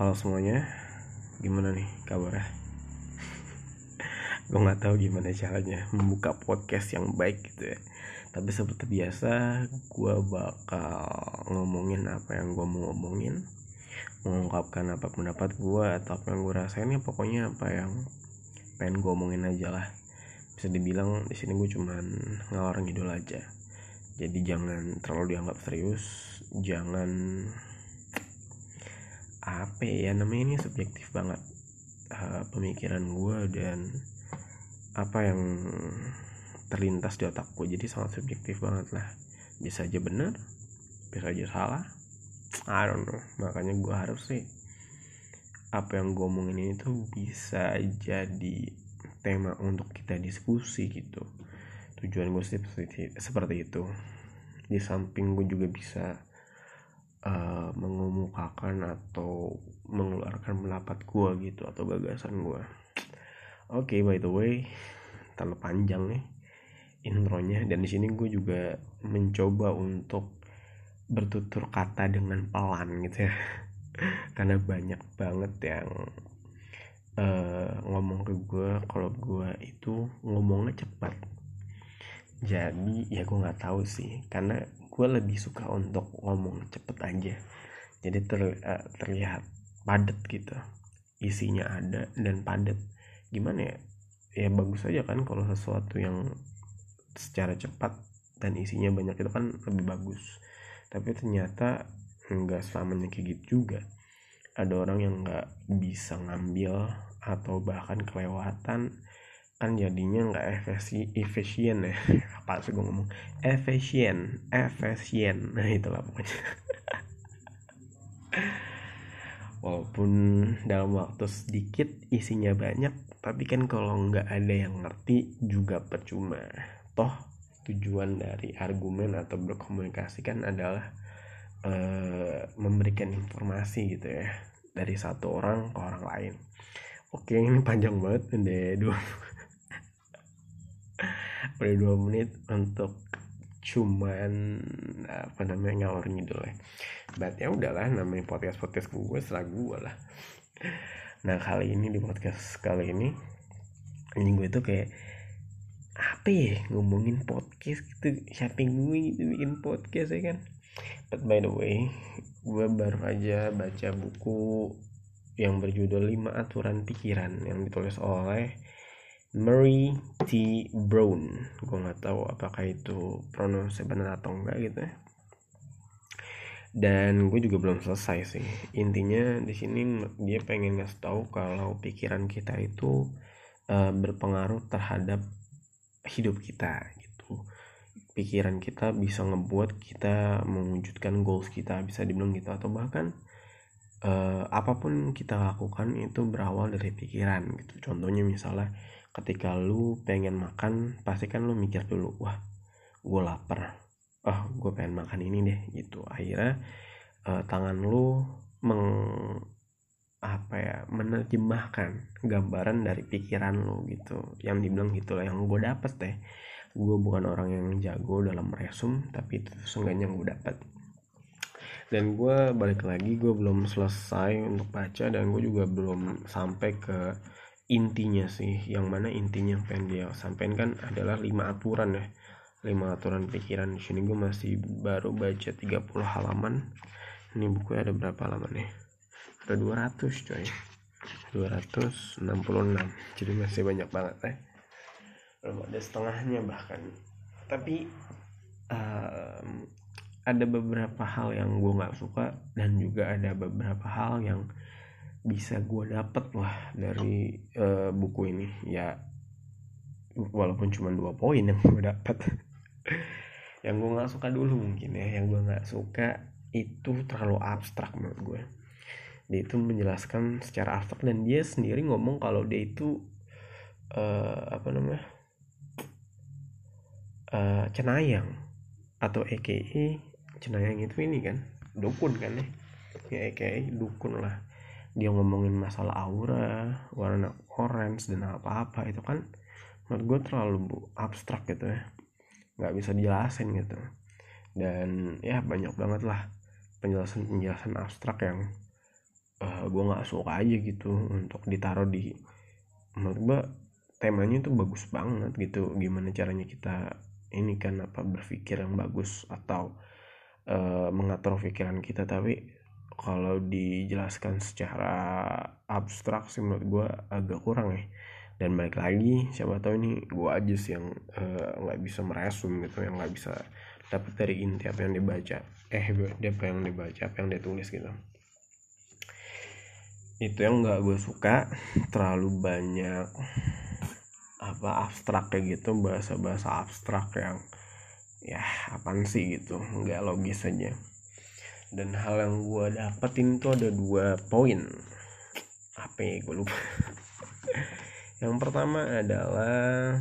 Halo semuanya, gimana nih kabarnya? gue nggak tahu gimana caranya membuka podcast yang baik gitu ya. Tapi seperti biasa, gue bakal ngomongin apa yang gue mau ngomongin, mengungkapkan apa pendapat gue atau apa yang gue rasain ya pokoknya apa yang pengen gue omongin aja lah. Bisa dibilang di sini gue cuman ngalor ngidul aja. Jadi jangan terlalu dianggap serius, jangan apa ya namanya ini subjektif banget uh, pemikiran gue dan apa yang terlintas di otak gue jadi sangat subjektif banget lah. Bisa aja benar bisa aja salah. I don't know. Makanya gue harus sih apa yang gue omongin ini tuh bisa jadi tema untuk kita diskusi gitu. Tujuan gue sih seperti itu. Di samping gue juga bisa uh, mengemukakan atau mengeluarkan pendapat gue gitu atau gagasan gue oke okay, by the way terlalu panjang nih intronya. Dan di sini gue juga mencoba untuk bertutur kata dengan pelan gitu ya. Karena banyak banget yang uh, ngomong ke gue kalau gue itu ngomongnya cepat. Jadi ya gue nggak tahu sih. Karena gue lebih suka untuk ngomong cepet aja. Jadi ter, uh, terlihat padat gitu. Isinya ada dan padat. Gimana ya? Ya bagus aja kan kalau sesuatu yang secara cepat dan isinya banyak itu kan lebih bagus. Tapi ternyata nggak selamanya kayak gitu juga. Ada orang yang nggak bisa ngambil atau bahkan kelewatan kan jadinya nggak efisien efisien ya. Apa sih gue ngomong? Efisien efisien. Nah itulah pokoknya. Walaupun dalam waktu sedikit isinya banyak tapi kan kalau nggak ada yang ngerti juga percuma. Toh tujuan dari argumen atau berkomunikasi kan adalah uh, memberikan informasi gitu ya dari satu orang ke orang lain. Oke ini panjang banget udah dua udah dua menit untuk cuman apa namanya ngalor ngidul ya. Berarti ya udahlah namanya podcast podcast gue setelah gue lah. Nah kali ini di podcast kali ini ini gue tuh kayak apa ya ngomongin podcast gitu siapa gue gitu bikin podcast ya kan? But by the way gue baru aja baca buku yang berjudul 5 aturan pikiran yang ditulis oleh Mary T. Brown. Gue nggak tahu apakah itu pronunciasi benar atau enggak gitu ya. Dan gue juga belum selesai sih. Intinya di sini dia pengen ngasih tahu kalau pikiran kita itu uh, berpengaruh terhadap hidup kita gitu. Pikiran kita bisa ngebuat kita mewujudkan goals kita bisa dibilang gitu. Atau bahkan uh, apa pun kita lakukan itu berawal dari pikiran gitu. Contohnya misalnya ketika lu pengen makan pasti kan lu mikir dulu wah gue lapar. Oh gue pengen makan ini deh gitu. Akhirnya uh, tangan lu meng apa ya menerjemahkan gambaran dari pikiran lu gitu. Yang dibilang gitu lah yang gue dapet deh. Gue bukan orang yang jago dalam resum tapi itu seenggaknya gue dapet. Dan gue balik lagi gue belum selesai untuk baca dan gue juga belum sampai ke intinya sih yang mana intinya yang pengen dia sampaikan kan adalah lima aturan ya. Lima aturan pikiran. Di sini gue masih baru baca 30 halaman. Ini buku ada berapa halaman nih ada 200 coy. 266 jadi masih banyak banget ya belum ada setengahnya bahkan. Tapi um, ada beberapa hal yang gue nggak suka dan juga ada beberapa hal yang bisa gue dapet lah dari uh, buku ini. Ya walaupun cuma dua poin yang gue dapet. Yang gue nggak suka dulu mungkin ya. Yang gue nggak suka itu terlalu abstrak menurut gue dia itu menjelaskan secara abstrak dan dia sendiri ngomong kalau dia itu uh, apa namanya uh, cenayang atau EKE cenayang itu ini kan dukun kan ya. Ya EKE dukun lah dia ngomongin masalah aura warna orange dan apa-apa itu kan menurut gue terlalu abstrak gitu ya. Nggak bisa dijelasin gitu. Dan ya banyak banget lah penjelasan penjelasan abstrak yang uh, gue nggak suka aja gitu untuk ditaruh di menurut gue temanya itu bagus banget gitu. Gimana caranya kita ini kan apa berpikir yang bagus atau uh, mengatur pikiran kita. Tapi kalau dijelaskan secara abstrak sih menurut gue agak kurang ya. Dan balik lagi siapa tahu ini gue aja sih yang nggak uh, bisa meresum gitu yang nggak bisa dapat dari inti apa yang dibaca. Eh apa yang dibaca apa yang dia tulis gitu. Itu yang nggak gue suka. Terlalu banyak apa abstrak kayak gitu bahasa-bahasa abstrak yang ya apaan sih gitu. Nggak logis aja dan hal yang gue dapetin tuh ada dua poin. Apa ya gue lupa. Yang pertama adalah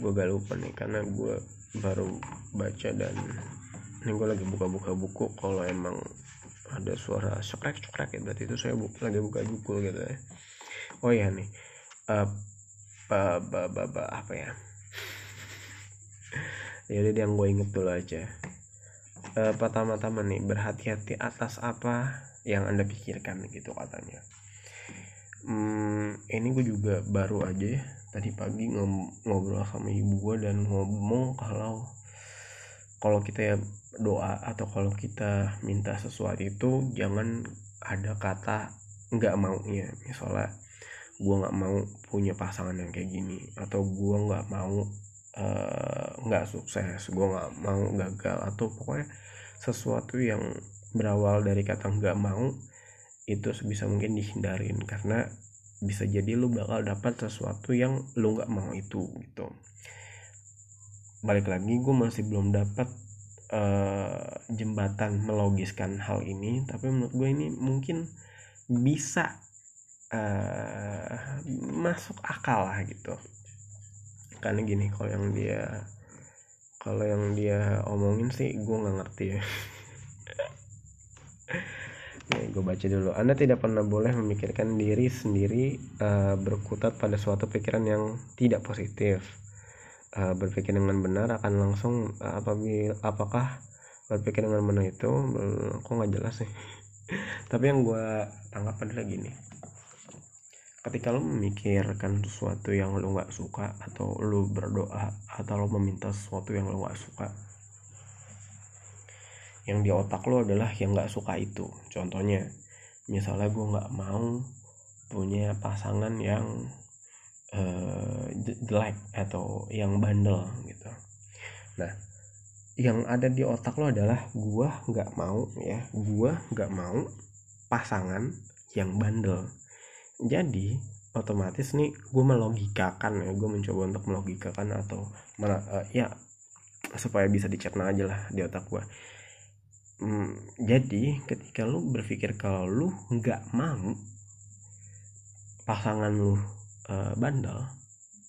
gue gak lupa nih karena gue baru baca dan ini gue lagi buka-buka buku kalau emang ada suara cekrek cekrek ya berarti itu saya bu lagi buka buku gitu ya. Oh ya nih ba, ba, ba, apa ya? Jadi yang gue inget dulu aja uh, pertama-tama nih berhati-hati atas apa yang anda pikirkan gitu katanya. Hmm, ini gue juga baru aja ya tadi pagi ngobrol sama ibu gue dan ngomong kalau kalau kita ya doa atau kalau kita minta sesuatu itu jangan ada kata nggak maunya. Misalnya gue nggak mau punya pasangan yang kayak gini atau gue nggak mau nggak uh, sukses gue nggak mau gagal atau pokoknya sesuatu yang berawal dari kata nggak mau itu sebisa mungkin dihindarin karena bisa jadi lu bakal dapat sesuatu yang lu nggak mau itu gitu. Balik lagi gue masih belum dapat uh, jembatan melogiskan hal ini tapi menurut gue ini mungkin bisa uh, masuk akal lah gitu karena gini kalau yang dia kalau yang dia omongin sih gue nggak ngerti ya Nih, gue baca dulu. Anda tidak pernah boleh memikirkan diri sendiri uh, berkutat pada suatu pikiran yang tidak positif. Uh, berpikir dengan benar akan langsung uh, apabila apakah berpikir dengan benar itu, uh, kok nggak jelas sih. Tapi yang gue tangkap adalah gini ketika lo memikirkan sesuatu yang lo nggak suka atau lo berdoa atau lo meminta sesuatu yang lo nggak suka yang di otak lo adalah yang nggak suka itu. Contohnya misalnya gue nggak mau punya pasangan yang uh, jelek atau yang bandel gitu. Nah yang ada di otak lo adalah gue nggak mau ya gue nggak mau pasangan yang bandel jadi otomatis nih gue melogikakan ya gue mencoba untuk melogikakan atau mana uh, ya supaya bisa dicerna aja lah di otak gue hmm, jadi ketika lu berpikir kalau lu nggak mau pasangan lu uh, bandel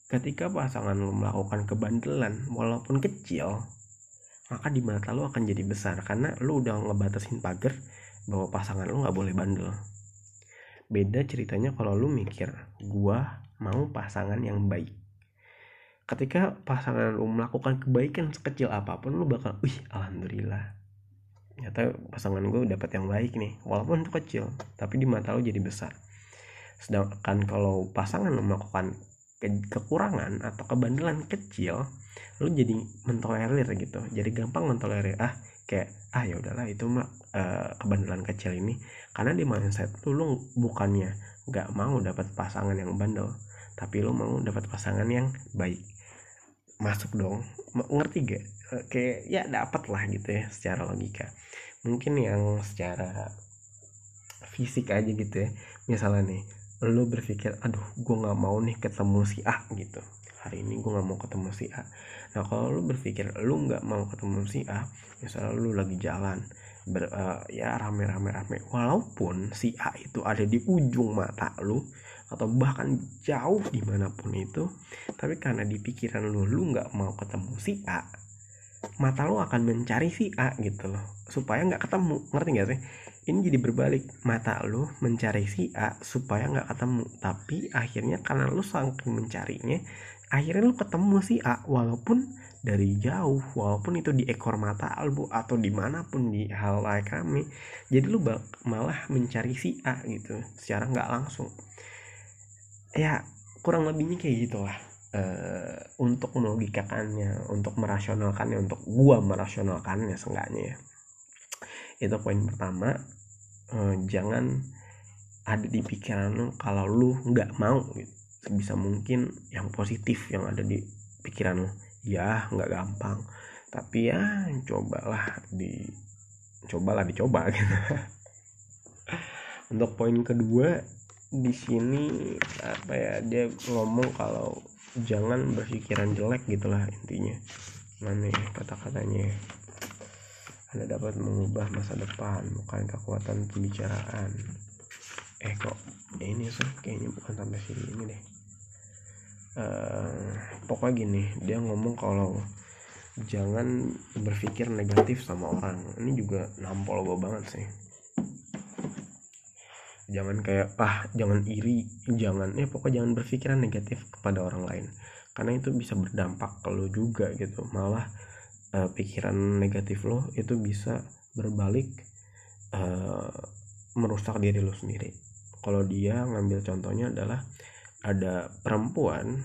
ketika pasangan lu melakukan kebandelan walaupun kecil maka di mata lu akan jadi besar karena lu udah ngebatasin pagar bahwa pasangan lu nggak boleh bandel beda ceritanya kalau lu mikir gua mau pasangan yang baik. Ketika pasangan lu melakukan kebaikan sekecil apa pun lu bakal wih alhamdulillah. Ternyata pasangan gue dapat yang baik nih walaupun itu kecil tapi di mata lu jadi besar. Sedangkan kalau pasangan lu melakukan ke kekurangan atau kebandelan kecil lu jadi mentolerir gitu. Jadi gampang mentolerir ah kayak ah ya udahlah itu mah uh, kebandelan kecil ini. Karena di mindset tuh lu bukannya nggak mau dapat pasangan yang bandel tapi lu mau dapat pasangan yang baik. Masuk dong. Ngerti gak uh, kayak ya dapat lah gitu ya secara logika. Mungkin yang secara fisik aja gitu ya. Misalnya nih lu berpikir aduh gue nggak mau nih ketemu si A gitu hari ini gue nggak mau ketemu si A. Nah kalau lu berpikir lu nggak mau ketemu si A misalnya lu lagi jalan. Ber, uh, ya rame-rame rame. Walaupun si A itu ada di ujung mata lu atau bahkan jauh di mana pun itu tapi karena di pikiran lu lu nggak mau ketemu si A mata lu akan mencari si A gitu loh. Supaya nggak ketemu. Ngerti gak sih? Ini jadi berbalik. Mata lu mencari si A supaya nggak ketemu. Tapi akhirnya karena lu saking mencarinya akhirnya lu ketemu si A walaupun dari jauh walaupun itu di ekor mata lu atau di mana pun di hal lain kami jadi lu malah mencari si A gitu secara nggak langsung. Ya kurang lebihnya kayak gitulah uh, untuk melogikakannya untuk merasionalkannya untuk gua merasionalkannya seenggaknya ya. Itu poin pertama uh, jangan ada di pikiran lu kalau lu nggak mau gitu sebisa mungkin yang positif yang ada di pikiran lo. Ya nggak gampang. Tapi ya cobalah di cobalah dicoba gitu. Untuk poin kedua di sini apa ya dia ngomong kalau jangan berpikiran jelek gitulah intinya. Mana ya kata-katanya anda dapat mengubah masa depan bukan kekuatan pembicaraan. Eh kok ini sih kayaknya bukan sampai sini ini deh uh, pokoknya gini dia ngomong kalau jangan berpikir negatif sama orang. Ini juga nampol gue banget sih. Jangan kayak ah jangan iri jangan ya pokoknya jangan berpikiran negatif kepada orang lain. Karena itu bisa berdampak ke lo juga gitu. Malah uh, pikiran negatif lo itu bisa berbalik uh, merusak diri lo sendiri. Kalau dia ngambil contohnya adalah ada perempuan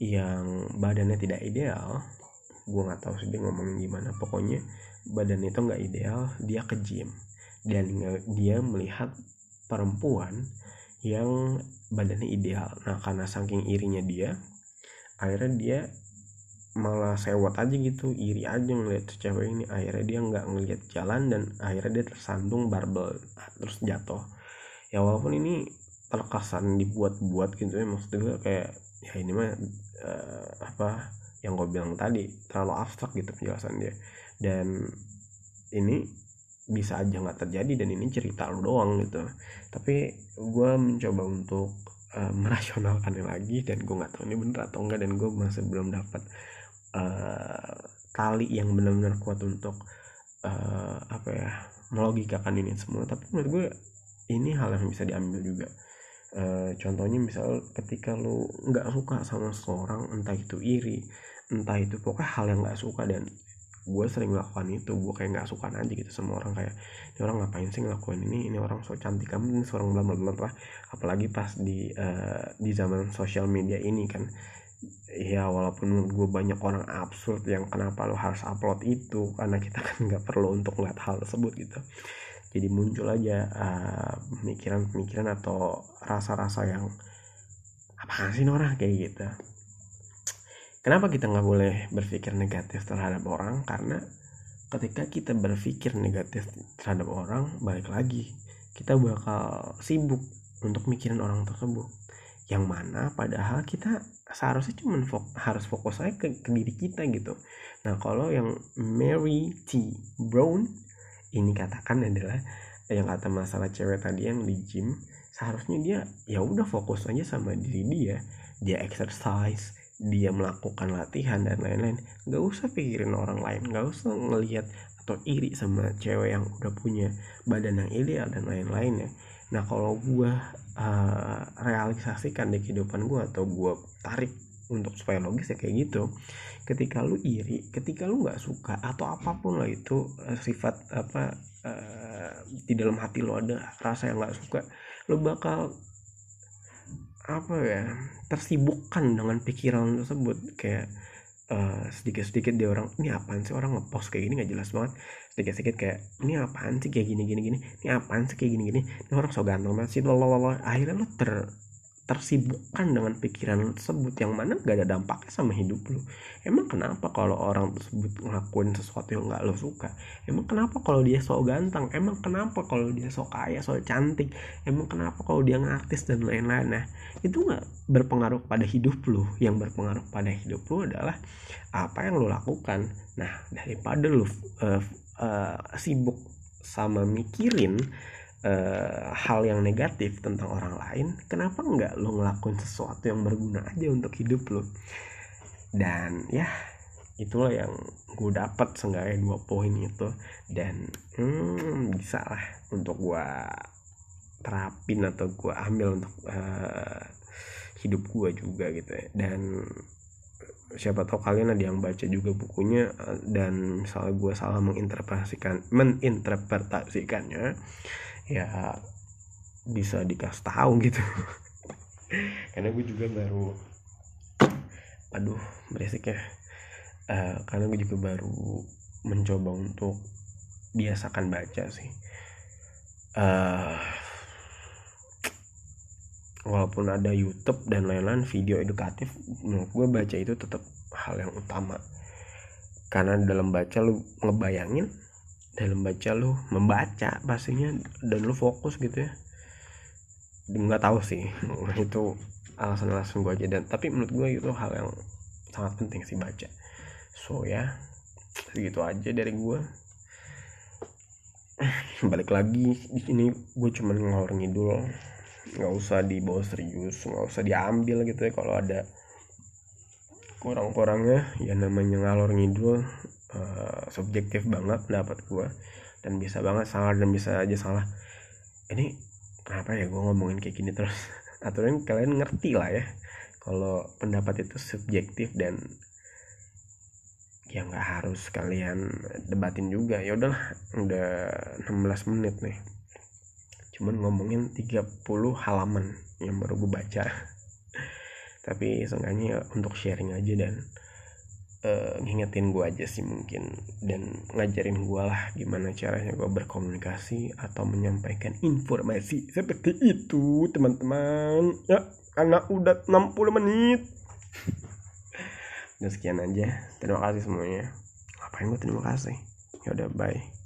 yang badannya tidak ideal gue nggak tahu sih dia ngomongin gimana pokoknya badan itu nggak ideal dia ke gym. Dan dia melihat perempuan yang badannya ideal. Nah karena saking irinya dia akhirnya dia malah sewot aja gitu iri aja ngeliat cewek ini. Akhirnya dia nggak ngeliat jalan dan akhirnya dia tersandung barbel terus jatuh. Ya walaupun ini terkesan dibuat-buat gitu ya. Maksud gue kayak ya ini mah uh, apa yang gue bilang tadi terlalu abstrak gitu penjelasan dia. Dan ini bisa aja nggak terjadi dan ini cerita lu doang gitu. Tapi gue mencoba untuk uh, merasionalkannya lagi dan gue nggak tahu ini bener atau enggak dan gue masih belum dapat uh, tali yang benar-benar kuat untuk uh, apa ya melogikakan ini semua. Tapi menurut gue ini hal yang bisa diambil juga e, contohnya misal ketika lu nggak suka sama seseorang entah itu iri entah itu pokoknya hal yang nggak suka dan gue sering melakukan itu gue kayak nggak suka aja gitu sama orang kayak ini orang ngapain sih ngelakuin ini? Ini orang so cantik kamu ini seorang bla bla bla apalagi pas di uh, di zaman sosial media ini kan. Ya walaupun gue banyak orang absurd yang kenapa lo harus upload itu karena kita kan nggak perlu untuk ngeliat hal tersebut gitu jadi muncul aja uh, pemikiran-pemikiran atau rasa-rasa yang apa sih orang? Kayak gitu. Kenapa kita nggak boleh berpikir negatif terhadap orang? Karena ketika kita berpikir negatif terhadap orang balik lagi kita bakal sibuk untuk mikirin orang tersebut. Yang mana padahal kita seharusnya cuma fok harus fokus aja ke, ke diri kita gitu. Nah kalau yang Mary T. Brown ini katakan adalah yang kata masalah cewek tadi yang di gym seharusnya dia ya udah fokus aja sama diri dia. Dia exercise dia melakukan latihan dan lain-lain. Nggak usah pikirin orang lain nggak usah ngelihat atau iri sama cewek yang udah punya badan yang ideal dan lain-lain ya. Nah kalau gue uh, realisasikan di kehidupan gue atau gue tarik untuk supaya logis ya kayak gitu. Ketika lu iri ketika lu nggak suka atau apa pun lah itu uh, sifat apa uh, di dalam hati lu ada rasa yang nggak suka lu bakal apa ya tersibukkan dengan pikiran tersebut. Kayak uh, sedikit-sedikit dia orang ini apaan sih orang ngepost kayak gini? Nggak jelas banget. Sedikit-sedikit kayak ini apaan sih kayak gini gini gini? Ini apaan sih kayak gini gini? Ini orang so ganteng banget sih lalalala akhirnya lo ter tersibukkan dengan pikiran tersebut yang mana gak ada dampaknya sama hidup lu. Emang kenapa kalau orang tersebut ngelakuin sesuatu yang gak lo suka? Emang kenapa kalau dia so ganteng? Emang kenapa kalau dia so kaya so cantik? Emang kenapa kalau dia ngartis dan lain-lain? Nah itu gak berpengaruh pada hidup lu. Yang berpengaruh pada hidup lu adalah apa yang lo lakukan. Nah daripada lu uh, uh, sibuk sama mikirin uh, hal yang negatif tentang orang lain kenapa nggak lo ngelakuin sesuatu yang berguna aja untuk hidup lo dan ya itulah yang gue dapat seenggaknya dua poin itu. Dan hmm, bisa lah untuk gue terapin atau gue ambil untuk uh, hidup gue juga gitu ya. Dan siapa tahu kalian ada yang baca juga bukunya eh, dan misalnya gue salah menginterpretasikan meninterpretasikannya ya bisa dikasih tahu gitu. Karena gue juga baru aduh berisik ya. Uh, karena gue juga baru mencoba untuk biasakan baca sih. Uh, walaupun ada YouTube dan lain-lain video edukatif menurut gue baca itu tetap hal yang utama. Karena dalam baca lu ngebayangin dalam baca lu membaca pastinya dan lu fokus gitu ya. Nggak tahu sih itu alasan-alasan gue aja. Dan tapi menurut gue itu hal yang sangat penting sih baca. So ya segitu aja dari gue balik lagi di sini gue cuman ngalor ngidul. Nggak usah dibawa serius nggak usah diambil gitu ya. Kalau ada kurang-kurangnya ya namanya ngalor ngidul uh, subjektif banget pendapat gue dan bisa banget salah dan bisa aja salah. Ini kenapa ya gue ngomongin kayak gini terus? Aturan kalian ngerti lah ya. Kalau pendapat itu subjektif dan ya nggak harus kalian debatin juga. Ya udahlah udah 16 menit nih. Cuman ngomongin 30 halaman yang baru gue baca. Tapi seenggaknya untuk sharing aja dan uh, ngingetin gue aja sih mungkin. Dan ngajarin gue lah gimana caranya gue berkomunikasi atau menyampaikan informasi seperti itu teman-teman. Ya karena udah 60 menit. Dan sekian aja. Terima kasih semuanya. Ngapain gue terima kasih? Ya udah bye